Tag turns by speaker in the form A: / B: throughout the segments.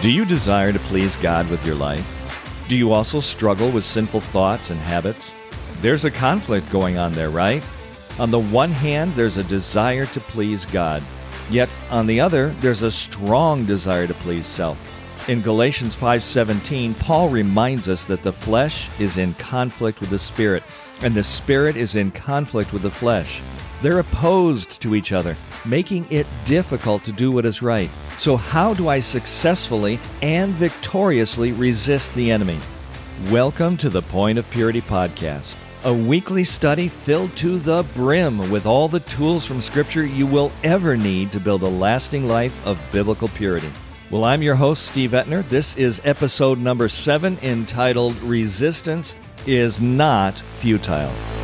A: Do you desire to please God with your life? Do you also struggle with sinful thoughts and habits? There's a conflict going on there, right? On the one hand, there's a desire to please God. Yet on the other, there's a strong desire to please self. In Galatians 5:17, Paul reminds us that the flesh is in conflict with the spirit, and the spirit is in conflict with the flesh. They're opposed to each other, making it difficult to do what is right. So how do I successfully and victoriously resist the enemy? Welcome to the Point of Purity podcast a weekly study filled to the brim with all the tools from Scripture you will ever need to build a lasting life of biblical purity. Well, I'm your host, Steve Etner. This is episode number seven entitled Resistance is Not Futile.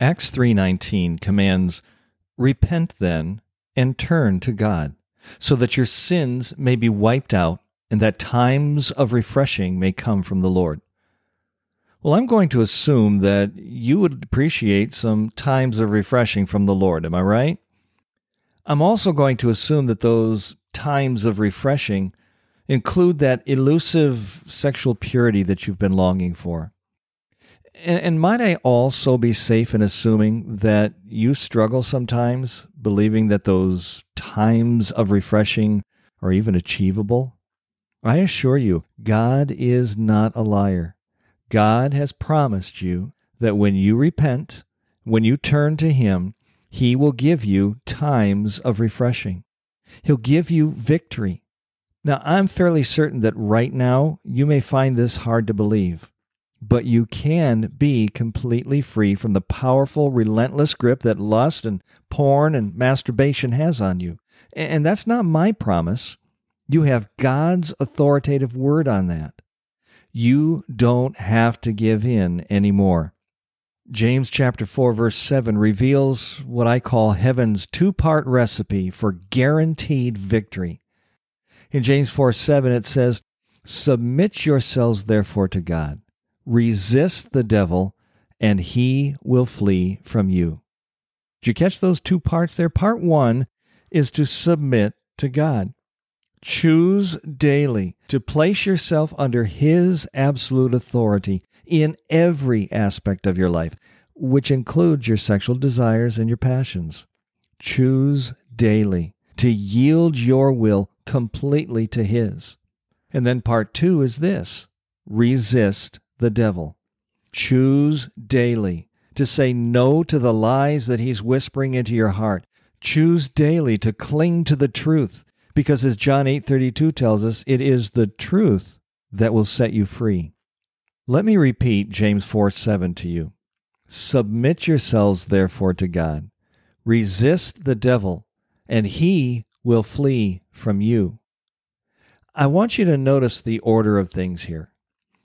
A: Acts 3:19 commands, "Repent then and turn to God, so that your sins may be wiped out and that times of refreshing may come from the Lord." Well, I'm going to assume that you would appreciate some times of refreshing from the Lord. Am I right? I'm also going to assume that those times of refreshing include that elusive sexual purity that you've been longing for. And, and, might I also be safe in assuming that you struggle sometimes believing that those times of refreshing are even achievable? I assure you, God is not a liar. God has promised you that when you repent, when you turn to Him, He will give you times of refreshing. He'll give you victory. Now, I'm fairly certain that right now you may find this hard to believe, but you can be completely free from the powerful, relentless grip that lust and porn and masturbation has on you. And that's not my promise. You have God's authoritative word on that. You don't have to give in anymore. James chapter 4 verse 7 reveals what I call heaven's two-part recipe for guaranteed victory. In James 4 7 it says, Submit yourselves therefore to God. Resist the devil, and he will flee from you. Did you catch those two parts there? Part one is to submit to God. Choose daily to place yourself under His absolute authority in every aspect of your life, which includes your sexual desires and your passions. Choose daily to yield your will completely to His. And then part two is this resist the devil. Choose daily to say no to the lies that he's whispering into your heart. Choose daily to cling to the truth because as John 8:32 tells us, it is the truth that will set you free. Let me repeat James 4:7 to you. Submit yourselves therefore to God. Resist the devil, and he will flee from you. I want you to notice the order of things here.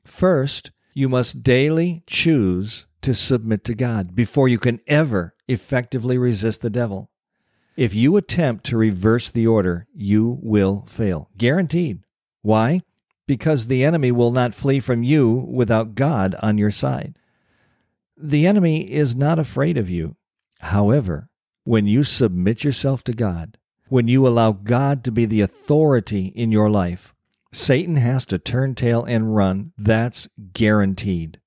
A: First, you must daily choose to submit to God before you can ever effectively resist the devil. If you attempt to reverse the order, you will fail. Guaranteed. Why? Because the enemy will not flee from you without God on your side. The enemy is not afraid of you. However, when you submit yourself to God, when you allow God to be the authority in your life, Satan has to turn tail and run. That's guaranteed.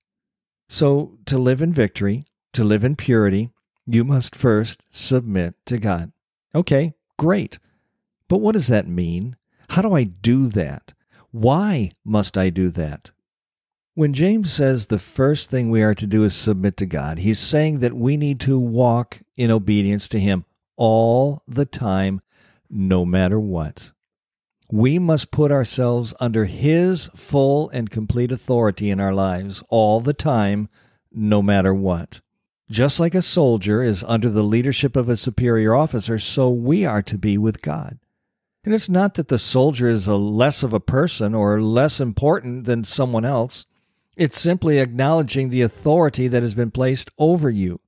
A: So, to live in victory, to live in purity, you must first submit to God. Okay, great. But what does that mean? How do I do that? Why must I do that? When James says the first thing we are to do is submit to God, he's saying that we need to walk in obedience to Him all the time, no matter what. We must put ourselves under His full and complete authority in our lives all the time, no matter what. Just like a soldier is under the leadership of a superior officer, so we are to be with God. And it's not that the soldier is a less of a person or less important than someone else. It's simply acknowledging the authority that has been placed over you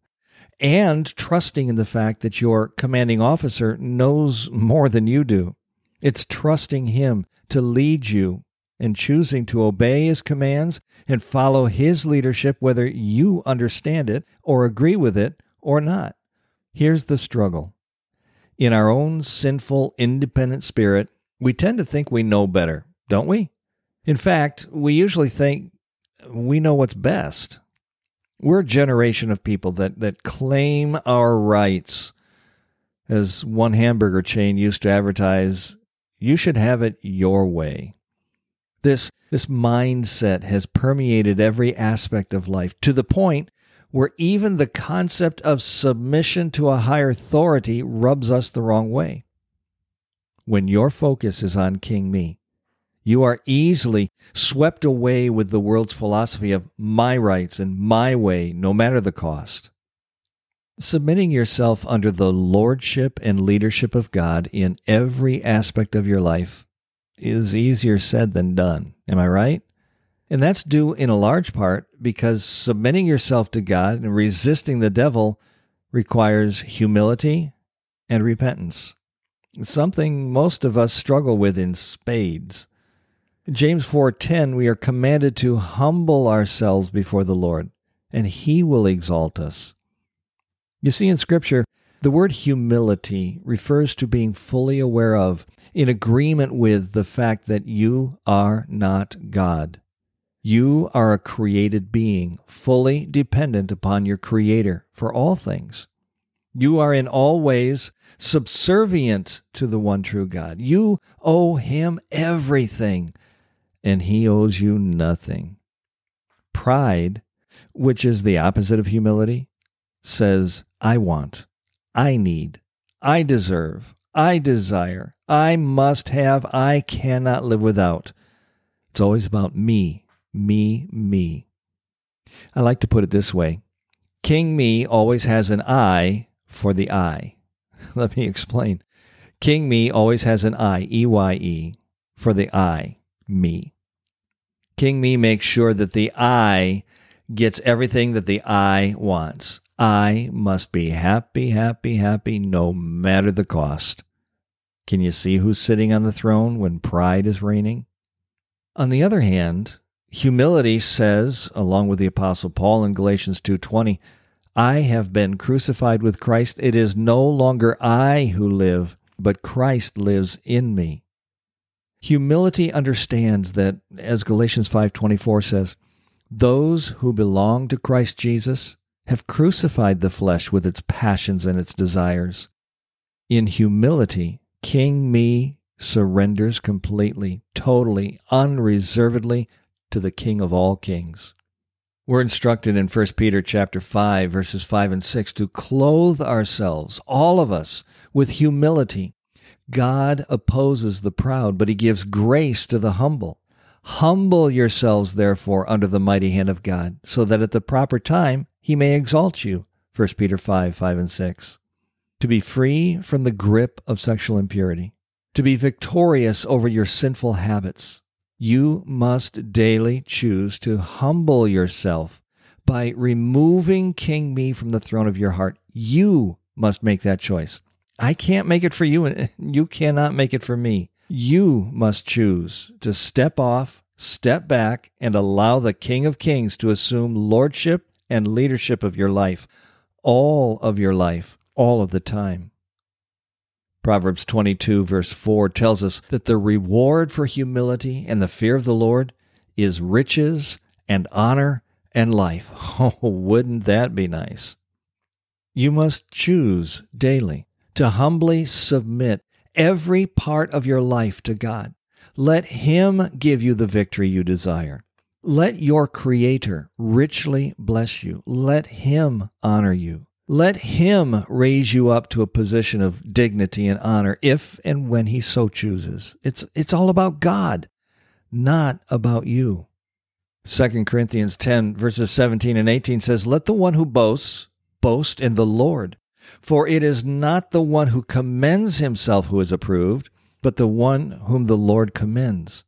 A: and trusting in the fact that your commanding officer knows more than you do. It's trusting him to lead you and choosing to obey his commands and follow his leadership, whether you understand it or agree with it or not. Here's the struggle. In our own sinful, independent spirit, We tend to think we know better, don't we? In fact, we usually think we know what's best. We're a generation of people that, that claim our rights. As one hamburger chain used to advertise, you should have it your way. This, this mindset has permeated every aspect of life to the point where even the concept of submission to a higher authority rubs us the wrong way. When your focus is on King Me, you are easily swept away with the world's philosophy of my rights and my way, no matter the cost. Submitting yourself under the lordship and leadership of God in every aspect of your life is easier said than done. Am I right? And that's due in a large part because submitting yourself to God and resisting the devil requires humility and repentance, something most of us struggle with in spades. James 4:10 we are commanded to humble ourselves before the Lord and he will exalt us. You see in scripture the word humility refers to being fully aware of in agreement with the fact that you are not God. You are a created being, fully dependent upon your creator for all things. You are in all ways subservient to the one true God. You owe him everything and he owes you nothing. Pride, which is the opposite of humility, says, I want, I need, I deserve, I desire, I must have, I cannot live without. It's always about me, me, me. I like to put it this way King Me always has an I for the I. Let me explain. King Me always has an I, E Y E, for the I, me. King Me makes sure that the I gets everything that the I wants. I must be happy, happy, happy, no matter the cost. Can you see who's sitting on the throne when pride is reigning? On the other hand, humility says, along with the apostle Paul in Galatians 2:20, I have been crucified with Christ. It is no longer I who live, but Christ lives in me. Humility understands that as Galatians 5:24 says, those who belong to Christ Jesus have crucified the flesh with its passions and its desires. In humility, King Me surrenders completely, totally, unreservedly to the King of all kings. We're instructed in 1 Peter chapter 5 verses 5 and 6 to clothe ourselves, all of us, with humility God opposes the proud, but he gives grace to the humble. Humble yourselves, therefore, under the mighty hand of God, so that at the proper time he may exalt you. 1 Peter 5 5 and 6. To be free from the grip of sexual impurity, to be victorious over your sinful habits, you must daily choose to humble yourself by removing King Me from the throne of your heart. You must make that choice. I can't make it for you, and you cannot make it for me. You must choose to step off, step back, and allow the King of Kings to assume lordship and leadership of your life, all of your life, all of the time. Proverbs 22, verse 4 tells us that the reward for humility and the fear of the Lord is riches and honor and life. Oh, wouldn't that be nice? You must choose daily to humbly submit every part of your life to God. Let Him give you the victory you desire. Let your Creator richly bless you. Let Him honor you. Let Him raise you up to a position of dignity and honor if and when He so chooses. It's, it's all about God, not about you. 2 Corinthians 10, verses 17 and 18 says, Let the one who boasts boast in the Lord. For it is not the one who commends himself who is approved, but the one whom the Lord commends.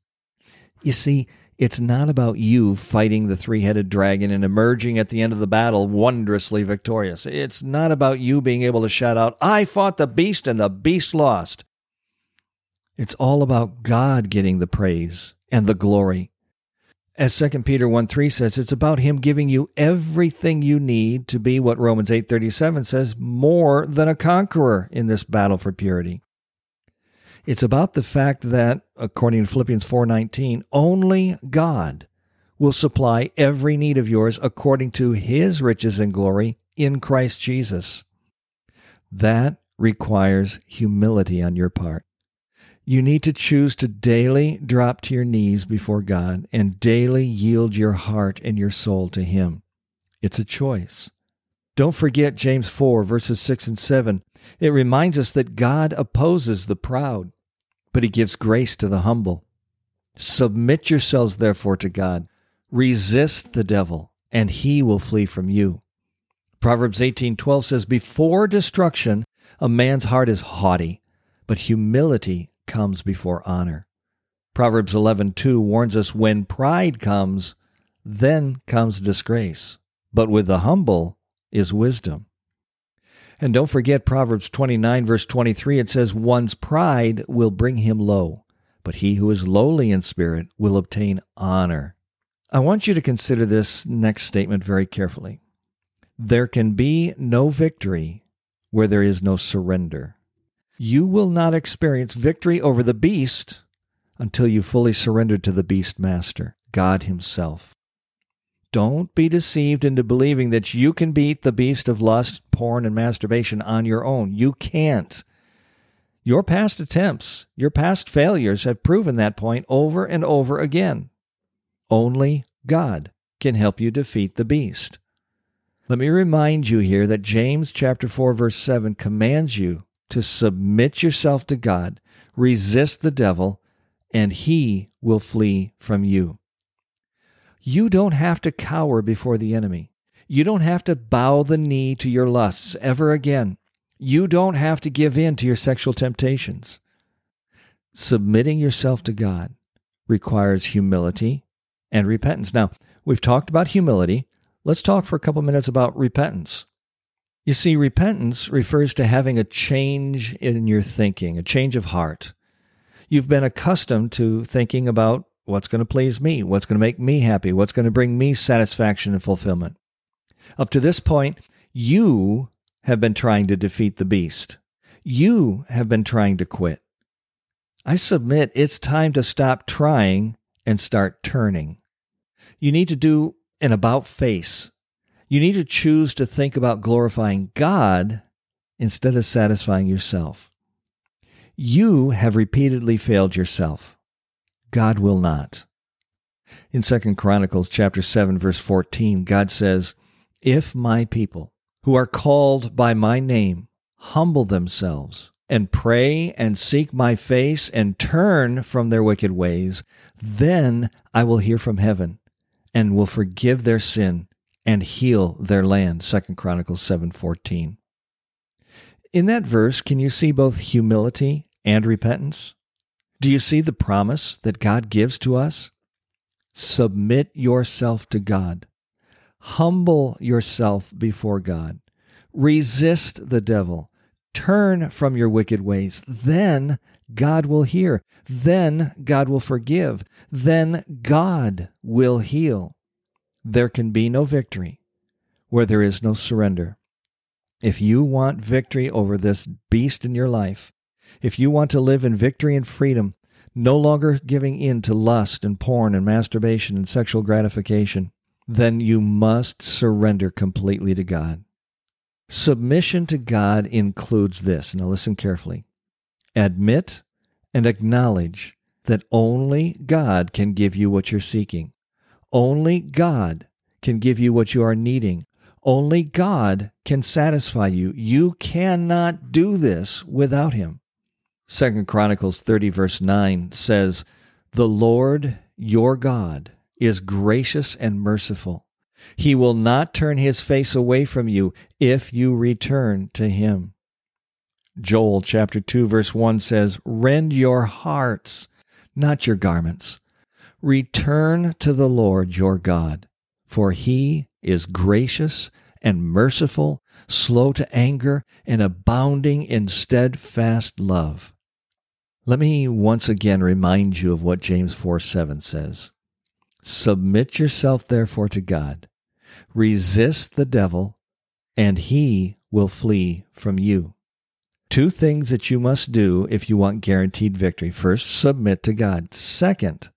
A: You see, it's not about you fighting the three headed dragon and emerging at the end of the battle wondrously victorious. It's not about you being able to shout out, I fought the beast and the beast lost. It's all about God getting the praise and the glory as 2 Peter 1 3 says, it's about him giving you everything you need to be what Romans 8 37 says, more than a conqueror in this battle for purity. It's about the fact that, according to Philippians 4:19, only God will supply every need of yours according to his riches and glory in Christ Jesus. That requires humility on your part. You need to choose to daily drop to your knees before God and daily yield your heart and your soul to Him. It's a choice. Don't forget James 4, verses 6 and 7. It reminds us that God opposes the proud, but He gives grace to the humble. Submit yourselves, therefore, to God. Resist the devil, and he will flee from you. Proverbs 18:12 says, "Before destruction, a man's heart is haughty, but humility comes before honor." Proverbs 11:2 warns us, "When pride comes, then comes disgrace, but with the humble is wisdom." And don't forget Proverbs 29 verse 23 it says one's pride will bring him low, but he who is lowly in spirit will obtain honor. I want you to consider this next statement very carefully. There can be no victory where there is no surrender. You will not experience victory over the beast until you fully surrender to the beast master, God Himself. Don't be deceived into believing that you can beat the beast of lust, porn, and masturbation on your own. You can't. Your past attempts, your past failures have proven that point over and over again. Only God can help you defeat the beast. Let me remind you here that James chapter 4 verse 7 commands you to submit yourself to God, resist the devil, and he will flee from you. You don't have to cower before the enemy. You don't have to bow the knee to your lusts ever again. You don't have to give in to your sexual temptations. Submitting yourself to God requires humility and repentance. Now, we've talked about humility. Let's talk for a couple minutes about repentance. You see, repentance refers to having a change in your thinking, a change of heart. You've been accustomed to thinking about what's going to please me, what's going to make me happy, what's going to bring me satisfaction and fulfillment. Up to this point, you have been trying to defeat the beast. You have been trying to quit. I submit it's time to stop trying and start turning. You need to do an about face. You need to choose to think about glorifying God instead of satisfying yourself. You have repeatedly failed yourself. God will not. In 2 Chronicles chapter 7 verse 14, God says, "If my people who are called by my name humble themselves and pray and seek my face and turn from their wicked ways, then I will hear from heaven and will forgive their sin and heal their land 2 chronicles 7:14 in that verse can you see both humility and repentance? Do you see the promise that god gives to us? Submit yourself to god. Humble yourself before god. Resist the devil. Turn from your wicked ways. Then God will hear. Then God will forgive. Then God will heal. There can be no victory where there is no surrender. If you want victory over this beast in your life, if you want to live in victory and freedom, no longer giving in to lust and porn and masturbation and sexual gratification, then you must surrender completely to God. Submission to God includes this. Now, listen carefully admit and acknowledge that only God can give you what you're seeking. Only God can give you what you are needing. Only God can satisfy you. You cannot do this without him. Second Chronicles 30 verse 9 says, "The Lord your God is gracious and merciful. He will not turn his face away from you if you return to him." Joel chapter 2 verse 1 says, "Rend your hearts, not your garments. Return to the Lord your God, for he is gracious and merciful, slow to anger, and abounding in steadfast love." Let me once again remind you of what James 4 7 says. Submit yourself therefore to God. Resist the devil, and he will flee from you. Two things that you must do if you want guaranteed victory. First, submit to God. Second,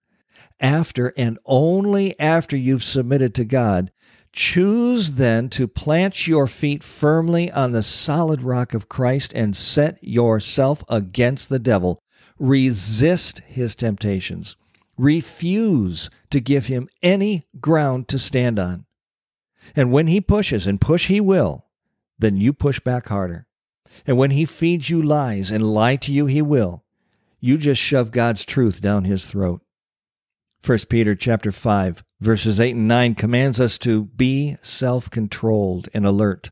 A: after and only after you've submitted to God, choose then to plant your feet firmly on the solid rock of Christ and set yourself against the devil. Resist his temptations. Refuse to give him any ground to stand on. And when he pushes, and push he will, then you push back harder. And when he feeds you lies, and lie to you he will, you just shove God's truth down his throat. 1 Peter chapter 5 verses 8 and 9 commands us to be self-controlled and alert.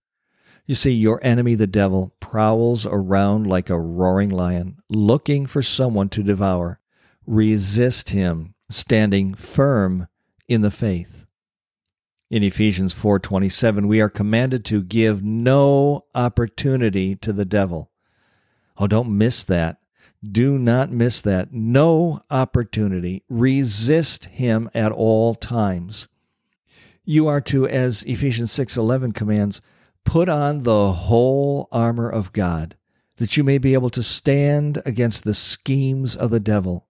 A: You see your enemy the devil prowls around like a roaring lion looking for someone to devour. Resist him standing firm in the faith. In Ephesians 4:27 we are commanded to give no opportunity to the devil. Oh don't miss that. Do not miss that. No opportunity. Resist him at all times. You are to as Ephesians 6:11 commands, put on the whole armor of God, that you may be able to stand against the schemes of the devil.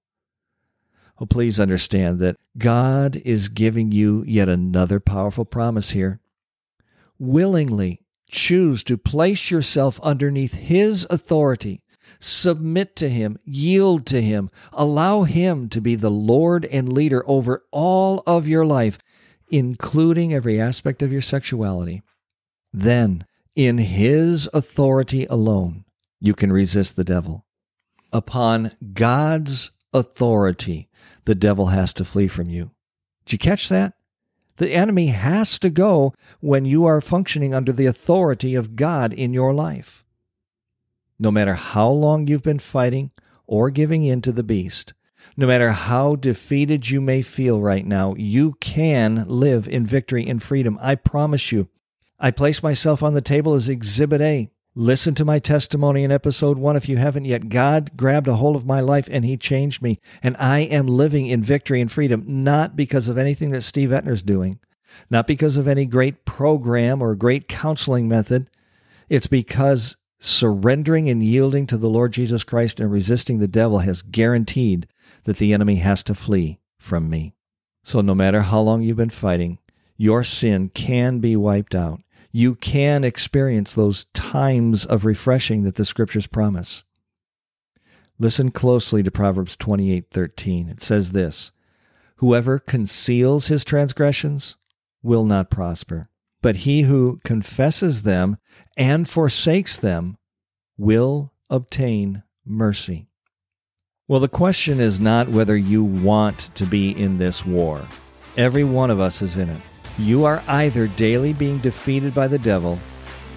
A: Oh, please understand that God is giving you yet another powerful promise here. Willingly choose to place yourself underneath His authority Submit to Him, yield to Him, allow Him to be the Lord and leader over all of your life, including every aspect of your sexuality. Then, in His authority alone, you can resist the devil. Upon God's authority, the devil has to flee from you. Did you catch that? The enemy has to go when you are functioning under the authority of God in your life. No matter how long you've been fighting or giving in to the beast, no matter how defeated you may feel right now, you can live in victory and freedom. I promise you. I place myself on the table as Exhibit A. Listen to my testimony in episode one if you haven't yet. God grabbed a hold of my life and He changed me. And I am living in victory and freedom, not because of anything that Steve Etner's doing, not because of any great program or great counseling method. It's because surrendering and yielding to the Lord Jesus Christ and resisting the devil has guaranteed that the enemy has to flee from me. So, no matter how long you've been fighting, your sin can be wiped out. You can experience those times of refreshing that the scriptures promise. Listen closely to Proverbs 28:13. It says this: Whoever conceals his transgressions will not prosper, but he who confesses them and forsakes them will obtain mercy. Well, the question is not whether you want to be in this war. Every one of us is in it. You are either daily being defeated by the devil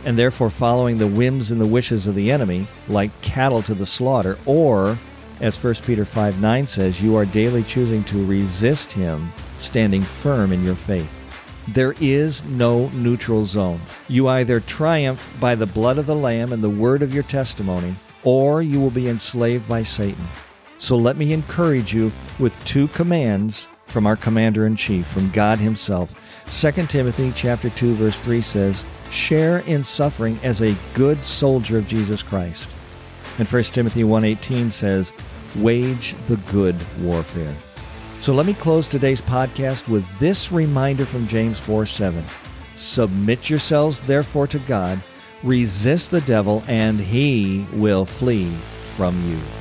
A: and therefore following the whims and the wishes of the enemy, like cattle to the slaughter, or, as 1 Peter 5 9 says, you are daily choosing to resist him, standing firm in your faith. There is no neutral zone. You either triumph by the blood of the Lamb and the word of your testimony, or you will be enslaved by Satan. So let me encourage you with two commands from our commander in chief, from God himself. 2 Timothy chapter 2 verse 3 says, "Share in suffering as a good soldier of Jesus Christ." And 1 Timothy 1:18 says, "Wage the good warfare." So let me close today's podcast with this reminder from James 4 7. Submit yourselves therefore to God, resist the devil, and he will flee from you.